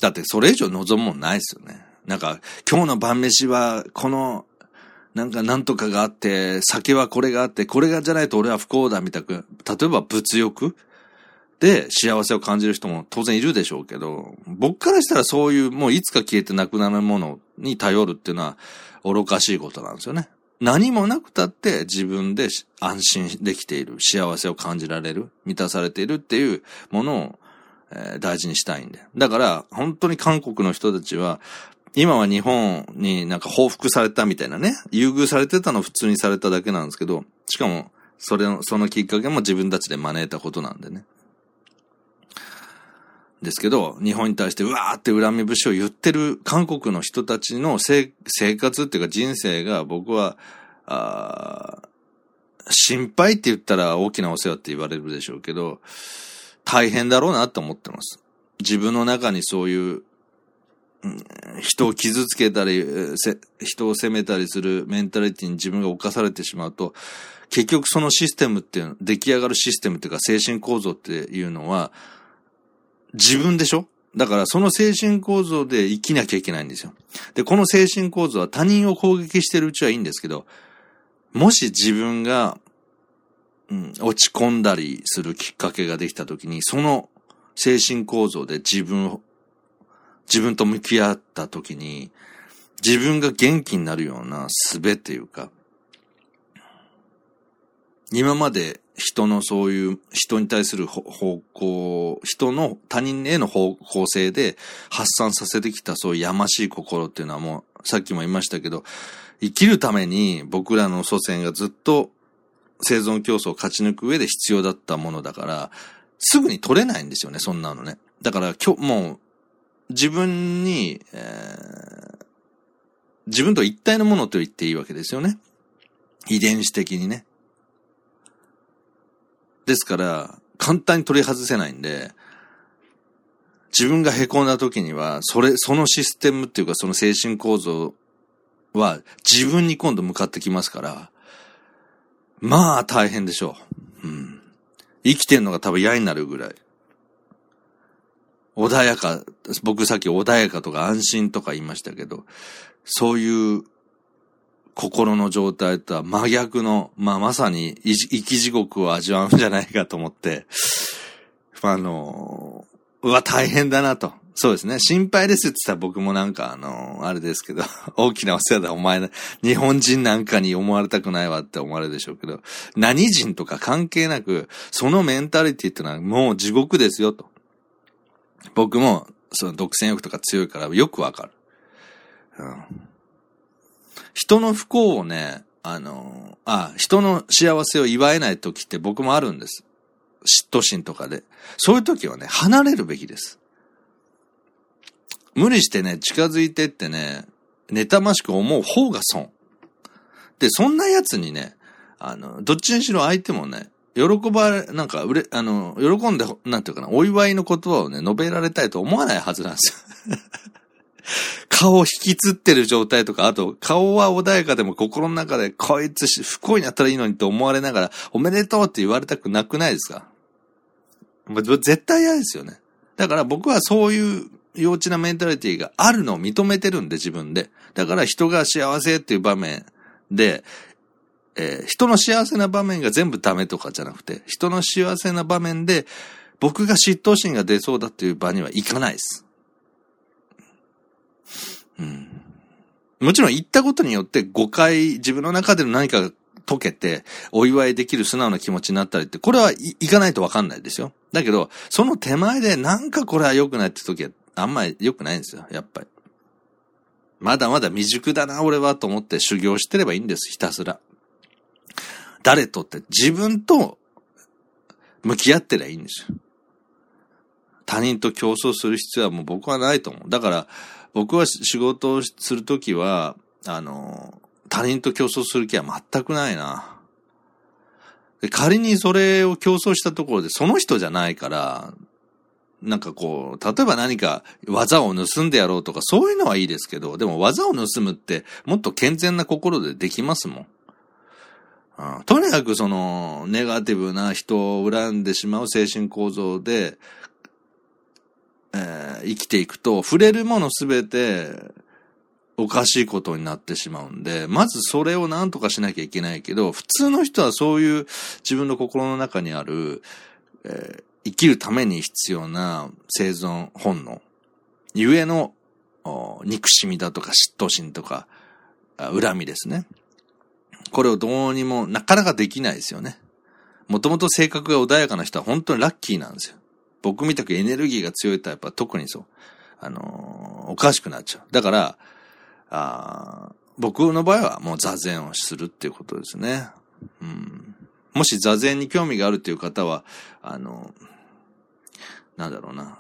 だってそれ以上望むもんないですよね。なんか、今日の晩飯は、この、なんかなんとかがあって、酒はこれがあって、これがじゃないと俺は不幸だみたいな、例えば物欲？で幸せを感じる人も当然いるでしょうけど、僕からしたらそういうもういつか消えてなくなるものに頼るっていうのは愚かしいことなんですよね。何もなくたって自分で安心できている、幸せを感じられる、満たされているっていうものをえー、大事にしたいんで。だから、本当に韓国の人たちは、今は日本になんか報復されたみたいなね、優遇されてたの普通にされただけなんですけど、しかも、それの、そのきっかけも自分たちで招いたことなんでね。ですけど、日本に対してうわーって恨み節を言ってる韓国の人たちの生活っていうか人生が僕は、あ心配って言ったら大きなお世話って言われるでしょうけど、大変だろうなと思ってます。自分の中にそういう、人を傷つけたり、人を責めたりするメンタリティに自分が侵されてしまうと、結局そのシステムっていう、出来上がるシステムっていうか精神構造っていうのは、自分でしょ？だからその精神構造で生きなきゃいけないんですよ。で、この精神構造は他人を攻撃してるうちはいいんですけど、もし自分がうん、落ち込んだりするきっかけができたときに、その精神構造で自分を、自分と向き合ったときに、自分が元気になるような術っていうか、今まで人のそういう、人に対する方向、人の他人への方向性で発散させてきたそういうやましい心っていうのはもう、さっきも言いましたけど、生きるために僕らの祖先がずっと生存競争を勝ち抜く上で必要だったものだから、すぐに取れないんですよね、そんなのね。だから今日、もう、自分に、えー、自分と一体のものと言っていいわけですよね。遺伝子的にね。ですから、簡単に取り外せないんで、自分が凹んだ時には、それ、そのシステムっていうかその精神構造は自分に今度向かってきますから、まあ大変でしょう。うん。生きてんのが多分嫌になるぐらい。穏やか、僕さっき穏やかとか安心とか言いましたけど、そういう心の状態とは真逆の、まあまさに生き地獄を味わうんじゃないかと思って、あの、うわ、大変だなと。そうですね。心配ですって言ったら僕もなんかあの、あれですけど、*laughs* 大きなお世話だ、お前、日本人なんかに思われたくないわって思われるでしょうけど、何人とか関係なく、そのメンタリティってのはもう地獄ですよと。僕も、その独占欲とか強いからよくわかる。うん。人の不幸をね、あの、あ、人の幸せを祝えない時って僕もあるんです。嫉妬心とかで。そういう時はね、離れるべきです。無理してね、近づいてってね、妬ましく思う方が損。で、そんな奴にね、あの、どっちにしろ相手もね、喜ばれ、なんか、うれ、あの、喜んで、なんていうかな、お祝いの言葉をね、述べられたいと思わないはずなんですよ。*laughs* 顔を引きつってる状態とか、あと、顔は穏やかでも心の中で、こいつ不幸になったらいいのにと思われながら、おめでとうって言われたくなくないですか？絶対嫌ですよね。だから僕はそういう幼稚なメンタリティがあるのを認めてるんで、自分で。だから人が幸せっていう場面で、えー、人の幸せな場面が全部ダメとかじゃなくて、人の幸せな場面で、僕が嫉妬心が出そうだっていう場には行かないです。うん。もちろん行ったことによって誤解、自分の中での何かが解けて、お祝いできる素直な気持ちになったりって、これは行かないとわかんないですよ。だけど、その手前でなんかこれは良くないって時は、あんまり良くないんですよ、やっぱり。まだまだ未熟だな、俺は、と思って修行してればいいんです、ひたすら。誰とって自分と向き合ってりゃいいんですよ。他人と競争する必要はもう僕はないと思う。だから、僕は仕事をするときは、あの、他人と競争する気は全くないな。仮にそれを競争したところでその人じゃないから、なんかこう、例えば何か技を盗んでやろうとかそういうのはいいですけど、でも技を盗むってもっと健全な心でできますもん。うん、とにかくその、ネガティブな人を恨んでしまう精神構造で、えー、生きていくと、触れるものすべて、おかしいことになってしまうんで、まずそれを何とかしなきゃいけないけど、普通の人はそういう自分の心の中にある、えー、生きるために必要な生存本能、ゆえの憎しみだとか嫉妬心とか、恨みですね。これをどうにもなかなかできないですよね。もともと性格が穏やかな人は本当にラッキーなんですよ。僕みたくエネルギーが強いタイプは特にそう。あのー、おかしくなっちゃう。だから、あ僕の場合はもう座禅をするっていうことですね。うん、もし座禅に興味があるっていう方は、あの、なんだろうな。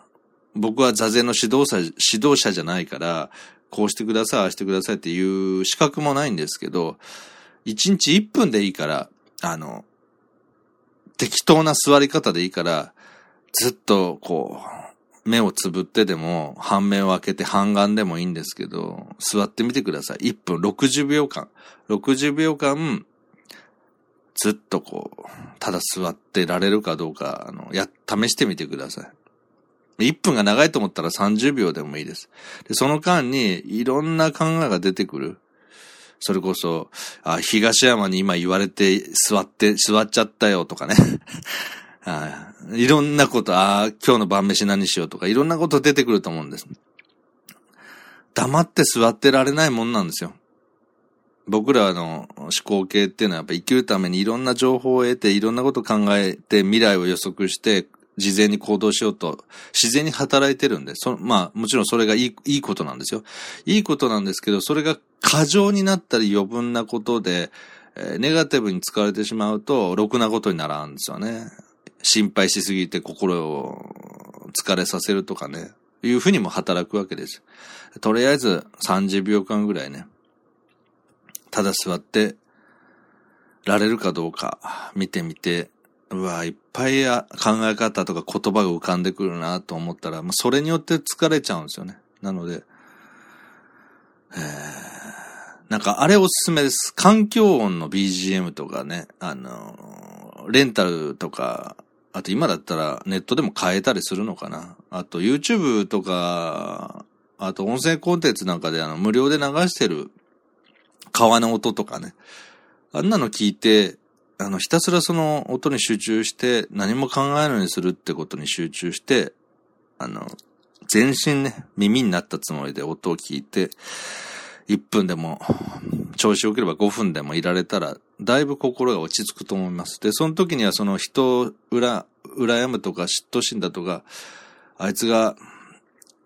僕は座禅の指導者、指導者じゃないから、こうしてください、ああしてくださいっていう資格もないんですけど、1日1分でいいから、あの、適当な座り方でいいから、ずっとこう、目をつぶってでも、半目を開けて半眼でもいいんですけど、座ってみてください。1分60秒間。60秒間、ずっとこう、ただ座ってられるかどうか、あの、や、試してみてください。1分が長いと思ったら30秒でもいいです。で、その間にいろんな考えが出てくる。それこそ、あ、東山に今言われて座って、座っちゃったよとかね。*laughs* いろんなこと、ああ、今日の晩飯何しようとか、いろんなこと出てくると思うんです。黙って座ってられないもんなんですよ。僕らの思考系っていうのはやっぱ生きるためにいろんな情報を得て、いろんなことを考えて、未来を予測して、事前に行動しようと、自然に働いてるんで、そまあ、もちろんそれがいい、いいことなんですよ。いいことなんですけど、それが過剰になったり余分なことで、えー、ネガティブに使われてしまうと、ろくなことにならんですよね。心配しすぎて心を疲れさせるとかね、いうふうにも働くわけです。とりあえず30秒間ぐらいね、ただ座ってられるかどうか見てみて、うわ、いっぱい考え方とか言葉が浮かんでくるなと思ったら、まあ、それによって疲れちゃうんですよね。なので、えー、なんかあれおすすめです。環境音の BGM とかね、あの、レンタルとか、あと今だったらネットでも買えたりするのかな。あと YouTube とか、あと音声コンテンツなんかであの無料で流してる川の音とかね。あんなの聞いて、あの、ひたすらその音に集中して何も考えるようにするってことに集中して、あの、全身ね、耳になったつもりで音を聞いて、1分でも、調子良ければ5分でもいられたら、だいぶ心が落ち着くと思います。で、その時にはその人を裏、羨むとか嫉妬心だとか、あいつが、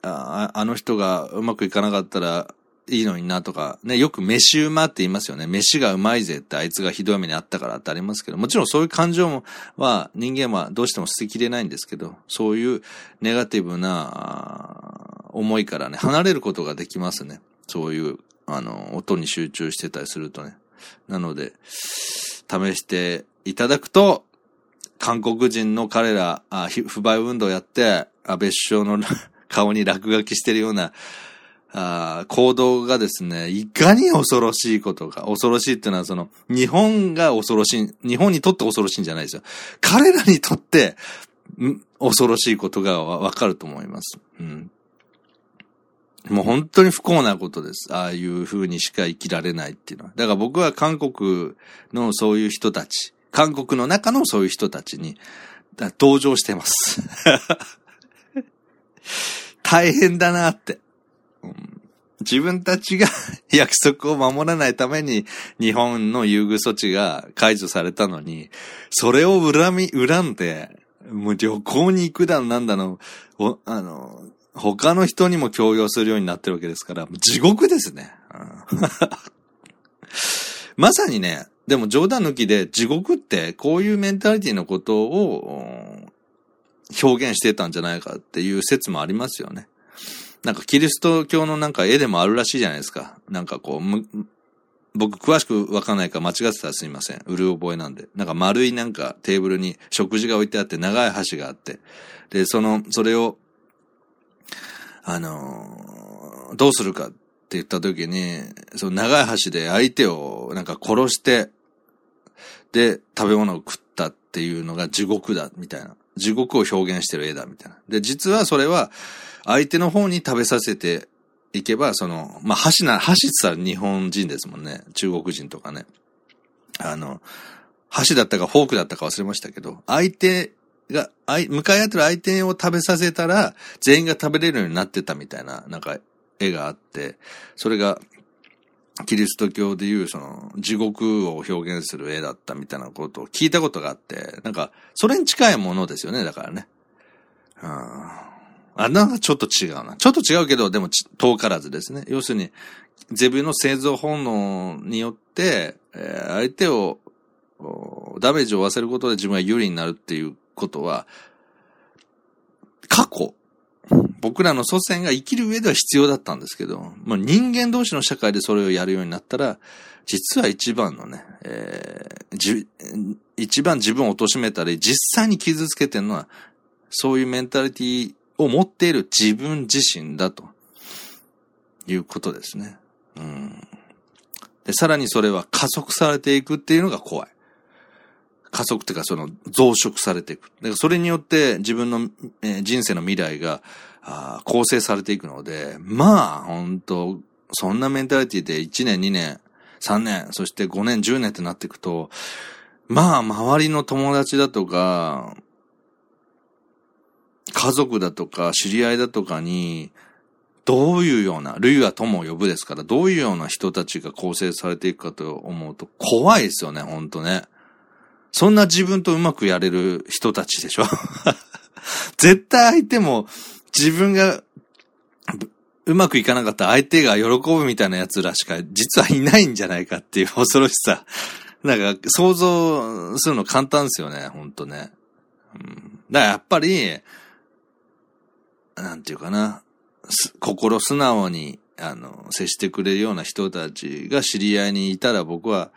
ああの人がうまくいかなかったらいいのになとか、ね、よく飯うまって言いますよね。飯がうまいぜってあいつがひどい目にあったからってありますけど、もちろんそういう感情も、は人間はどうしても捨てきれないんですけど、そういうネガティブな思いからね、離れることができますね。そういう、あの、音に集中してたりするとね。なので、試していただくと、韓国人の彼ら、あ不買運動やって、安倍首相の *laughs* 顔に落書きしてるような、あ行動がですね、いかに恐ろしいことか。恐ろしいっていうのはその、日本が恐ろしい、日本にとって恐ろしいんじゃないですよ。彼らにとって、恐ろしいことがわかると思います。うん。もう本当に不幸なことです。ああいう風にしか生きられないっていうのは。だから僕は韓国のそういう人たち、韓国の中のそういう人たちに、同情してます。*laughs* 大変だなって。自分たちが *laughs* 約束を守らないために日本の優遇措置が解除されたのに、それを恨み、恨んで、もう旅行に行くだなんだの、あの、他の人にも強要するようになってるわけですから、地獄ですね。*laughs* まさにね、でも冗談抜きで地獄ってこういうメンタリティのことを表現してたんじゃないかっていう説もありますよね。なんかキリスト教のなんか絵でもあるらしいじゃないですか。なんかこう、僕詳しくわかんないから間違ってたらすいません。うる覚えなんで。なんか丸いなんかテーブルに食事が置いてあって長い箸があって。で、その、それをあのどうするかって言った時に、その長い箸で相手をなんか殺して、で、食べ物を食ったっていうのが地獄だ、みたいな。地獄を表現してる絵だ、みたいな。で、実はそれは、相手の方に食べさせていけば、その、まあ、箸な、箸って言ったら日本人ですもんね。中国人とかね。あの、箸だったかフォークだったか忘れましたけど、相手が、向かい合ってる相手を食べさせたら、全員が食べれるようになってたみたいな、なんか、絵があって、それが、キリスト教でいうその地獄を表現する絵だったみたいなことを聞いたことがあって、なんか、それに近いものですよね、だからね。うん。あ、なんかちょっと違うな。ちょっと違うけど、でも遠からずですね。要するに、ゼブの製造本能によって、えー、相手をダメージを負わせることで自分が有利になるっていうことは、過去、僕らの祖先が生きる上では必要だったんですけど、まあ、人間同士の社会でそれをやるようになったら、実は一番のね、えー、じ、一番自分を貶めたり、実際に傷つけてるのは、そういうメンタリティを持っている自分自身だということですね。うん。で、さらにそれは加速されていくっていうのが怖い。加速っていうかその増殖されていく。だからそれによって自分の、えー、人生の未来があ構成されていくので、まあ、本当そんなメンタリティで1年、2年、3年、そして5年、10年ってなっていくと、まあ、周りの友達だとか、家族だとか、知り合いだとかに、どういうような、類は友を呼ぶですから、どういうような人たちが構成されていくかと思うと、怖いですよね、ほんとね。そんな自分とうまくやれる人たちでしょ *laughs* 絶対相手も自分がうまくいかなかった相手が喜ぶみたいな奴らしか実はいないんじゃないかっていう恐ろしさ。なんか想像するの簡単ですよね、ほんとね。うん、だからやっぱり、なんていうかな、心素直に、あの、接してくれるような人たちが知り合いにいたら僕は、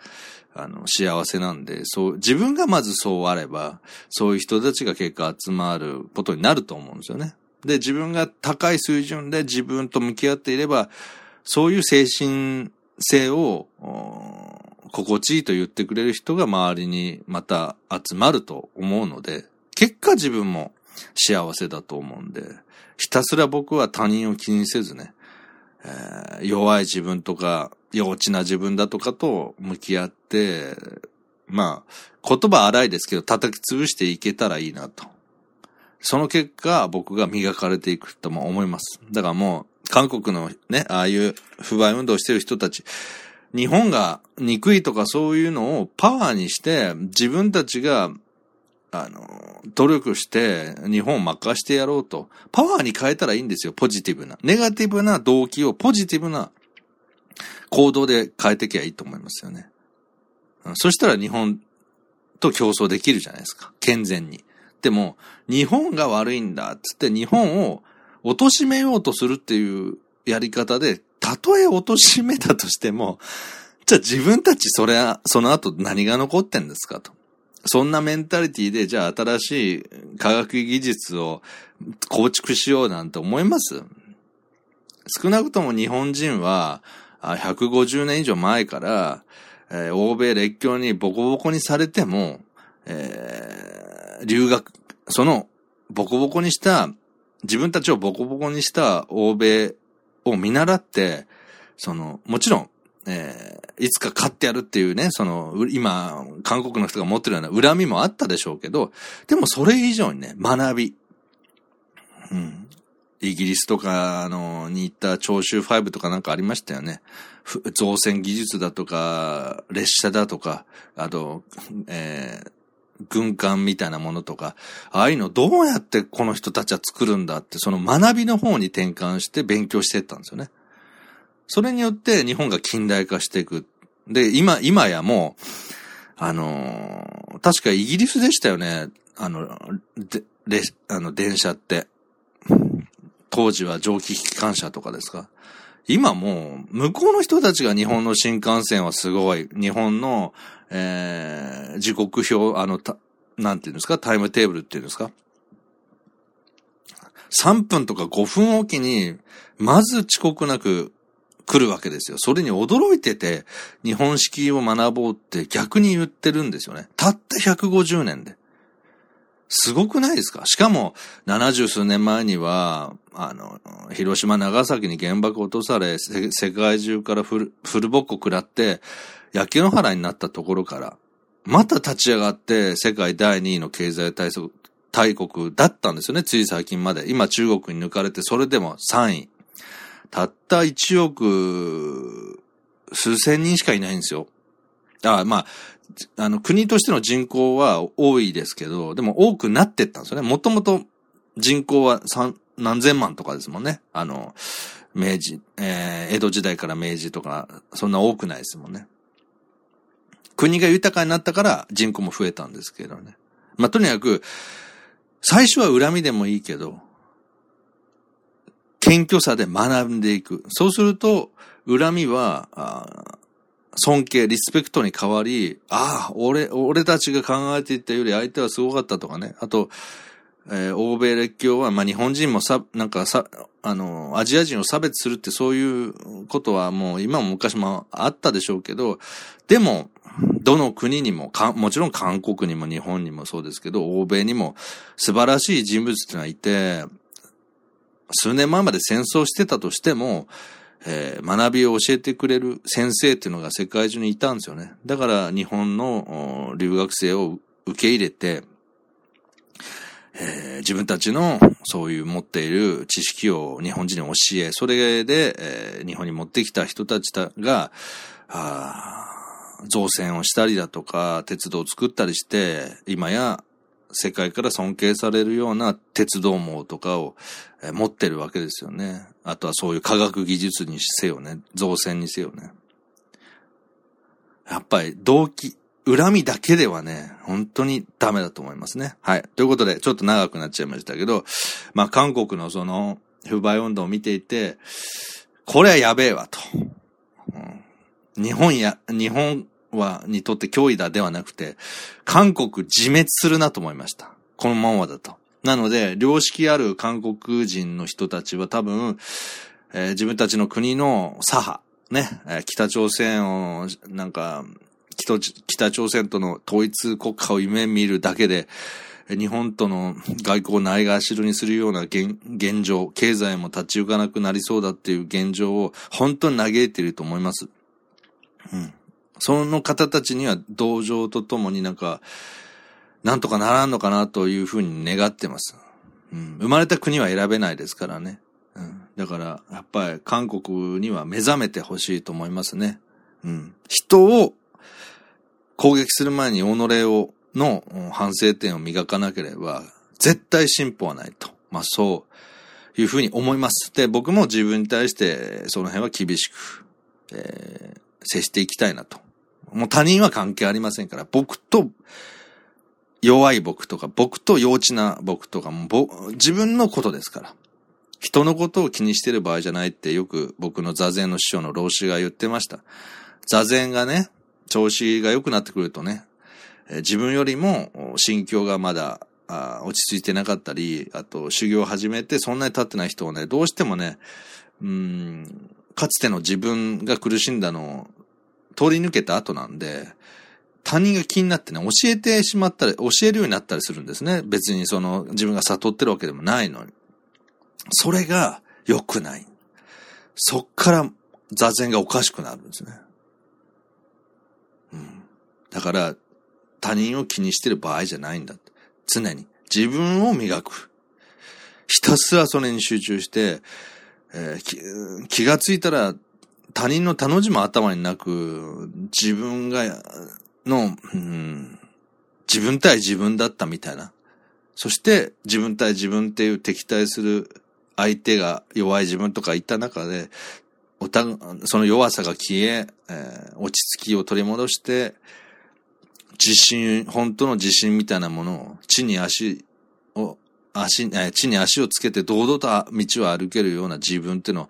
あの、幸せなんで、そう、自分がまずそうあれば、そういう人たちが結果集まることになると思うんですよね。で、自分が高い水準で自分と向き合っていれば、そういう精神性を、心地いいと言ってくれる人が周りにまた集まると思うので、結果自分も幸せだと思うんで、ひたすら僕は他人を気にせずね、えー、弱い自分とか、幼稚な自分だとかと向き合って、まあ、言葉荒いですけど叩き潰していけたらいいなと。その結果、僕が磨かれていくとも思います。だからもう、韓国のね、ああいう不買運動してる人たち、日本が憎いとかそういうのをパワーにして、自分たちが、あの、努力して日本を任してやろうと。パワーに変えたらいいんですよ、ポジティブな。ネガティブな動機をポジティブな行動で変えてきゃいいと思いますよね。そしたら日本と競争できるじゃないですか。健全に。でも、日本が悪いんだっつって日本を貶めようとするっていうやり方で、たとえ貶めたとしても、じゃあ自分たちそれは、その後何が残ってんですかと。そんなメンタリティで、じゃあ新しい科学技術を構築しようなんて思います？少なくとも日本人は、150年以上前から、えー、欧米列強にボコボコにされても、えー、留学、その、ボコボコにした、自分たちをボコボコにした欧米を見習って、その、もちろん、えー、いつか勝ってやるっていうね、その、今、韓国の人が持ってるような恨みもあったでしょうけど、でもそれ以上にね、学び。うん。イギリスとか、あの、に行った長州5とかなんかありましたよね。造船技術だとか、列車だとか、あと、えー、軍艦みたいなものとか、ああいうのどうやってこの人たちは作るんだって、その学びの方に転換して勉強していったんですよね。それによって日本が近代化していく。で、今、今やもう、あのー、確かイギリスでしたよね。あの、で、で、あの、電車って。当時は蒸気機関車とかですか。今もう、向こうの人たちが日本の新幹線はすごい。日本の、えー、時刻表、あの、た、なんていうんですか？タイムテーブルっていうんですか？3分とか5分おきに、まず遅刻なく来るわけですよ。それに驚いてて、日本式を学ぼうって逆に言ってるんですよね。たった150年で。すごくないですか？しかも、70数年前には、あの、広島、長崎に原爆落とされ、世界中からフルフルボッコ食らって、焼け野原になったところから、また立ち上がって世界第2位の経済体操大国だったんですよね、つい最近まで。今中国に抜かれて、それでも3位。たった1億数千人しかいないんですよ。あまあ、あの、国としての人口は多いですけど、でも多くなってったんですよね。もともと人口は三、何千万とかですもんね。あの、明治、えー、江戸時代から明治とか、そんな多くないですもんね。国が豊かになったから人口も増えたんですけどね。まあ、とにかく、最初は恨みでもいいけど、謙虚さで学んでいく。そうすると、恨みは、尊敬、リスペクトに変わり、ああ、俺、俺たちが考えていたより相手はすごかったとかね。あと、えー、欧米列強は、まあ、日本人もさ、なんかさ、あの、アジア人を差別するってそういうことはもう今も昔もあったでしょうけど、でも、どの国にも、かもちろん韓国にも日本にもそうですけど、欧米にも素晴らしい人物ってのがいて、数年前まで戦争してたとしても、えー、学びを教えてくれる先生っていうのが世界中にいたんですよね。だから日本の留学生を受け入れて、えー、自分たちのそういう持っている知識を日本人に教え、それで、えー、日本に持ってきた人たちが、造船をしたりだとか、鉄道を作ったりして、今や世界から尊敬されるような鉄道網とかを持ってるわけですよね。あとはそういう科学技術にせよね。造船にせよね。やっぱり動機、恨みだけではね、本当にダメだと思いますね。はい。ということで、ちょっと長くなっちゃいましたけど、まあ韓国のその不買運動を見ていて、これはやべえわと。うん、日本や、日本は、にとって脅威だではなくて、韓国自滅するなと思いました。このままだと。なので、良識ある韓国人の人たちは多分、えー、自分たちの国の左派、ね、北朝鮮を、なんか、北朝鮮との統一国家を夢見るだけで、日本との外交をないがしろにするような現状、経済も立ち行かなくなりそうだっていう現状を本当に嘆いていると思います。うん。その方たちには同情とともになんか、なんとかならんのかなというふうに願ってます。うん。生まれた国は選べないですからね。うん。だから、やっぱり韓国には目覚めてほしいと思いますね。うん。人を攻撃する前に己をの反省点を磨かなければ、絶対進歩はないと。まあそういうふうに思います。で、僕も自分に対してその辺は厳しく、えー、接していきたいなと。もう他人は関係ありませんから、僕と弱い僕とか、僕と幼稚な僕とかも、自分のことですから。人のことを気にしてる場合じゃないってよく僕の座禅の師匠の老子が言ってました。座禅がね、調子が良くなってくるとね、自分よりも心境がまだ落ち着いてなかったり、あと修行を始めてそんなに経ってない人をね、どうしてもね、うん、かつての自分が苦しんだのを通り抜けた後なんで、他人が気になってね、教えてしまったり、教えるようになったりするんですね。別にその自分が悟ってるわけでもないのに。それが良くない。そっから座禅がおかしくなるんですね。うん。だから、他人を気にしてる場合じゃないんだ。常に。自分を磨く。ひたすらそれに集中して、えー、気がついたら他人の他の字も頭になく、自分が、の、うん、自分対自分だったみたいな。そして自分対自分っていう敵対する相手が弱い自分とかいた中で、おた、その弱さが消え、えー、落ち着きを取り戻して、自信、本当の自信みたいなものを、地に足を、足、地に足をつけて堂々と道を歩けるような自分っていうのを、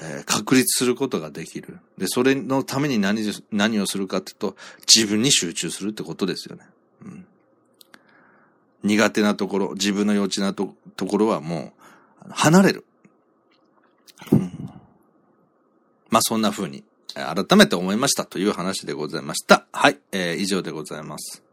えー、確立することができる。で、それのために何、何をするかっていうと、自分に集中するってことですよね。うん、苦手なところ、自分の幼稚なとところはもう、離れる。うん、まあ、そんな風に改めて思いましたという話でございました。はい、えー、以上でございます。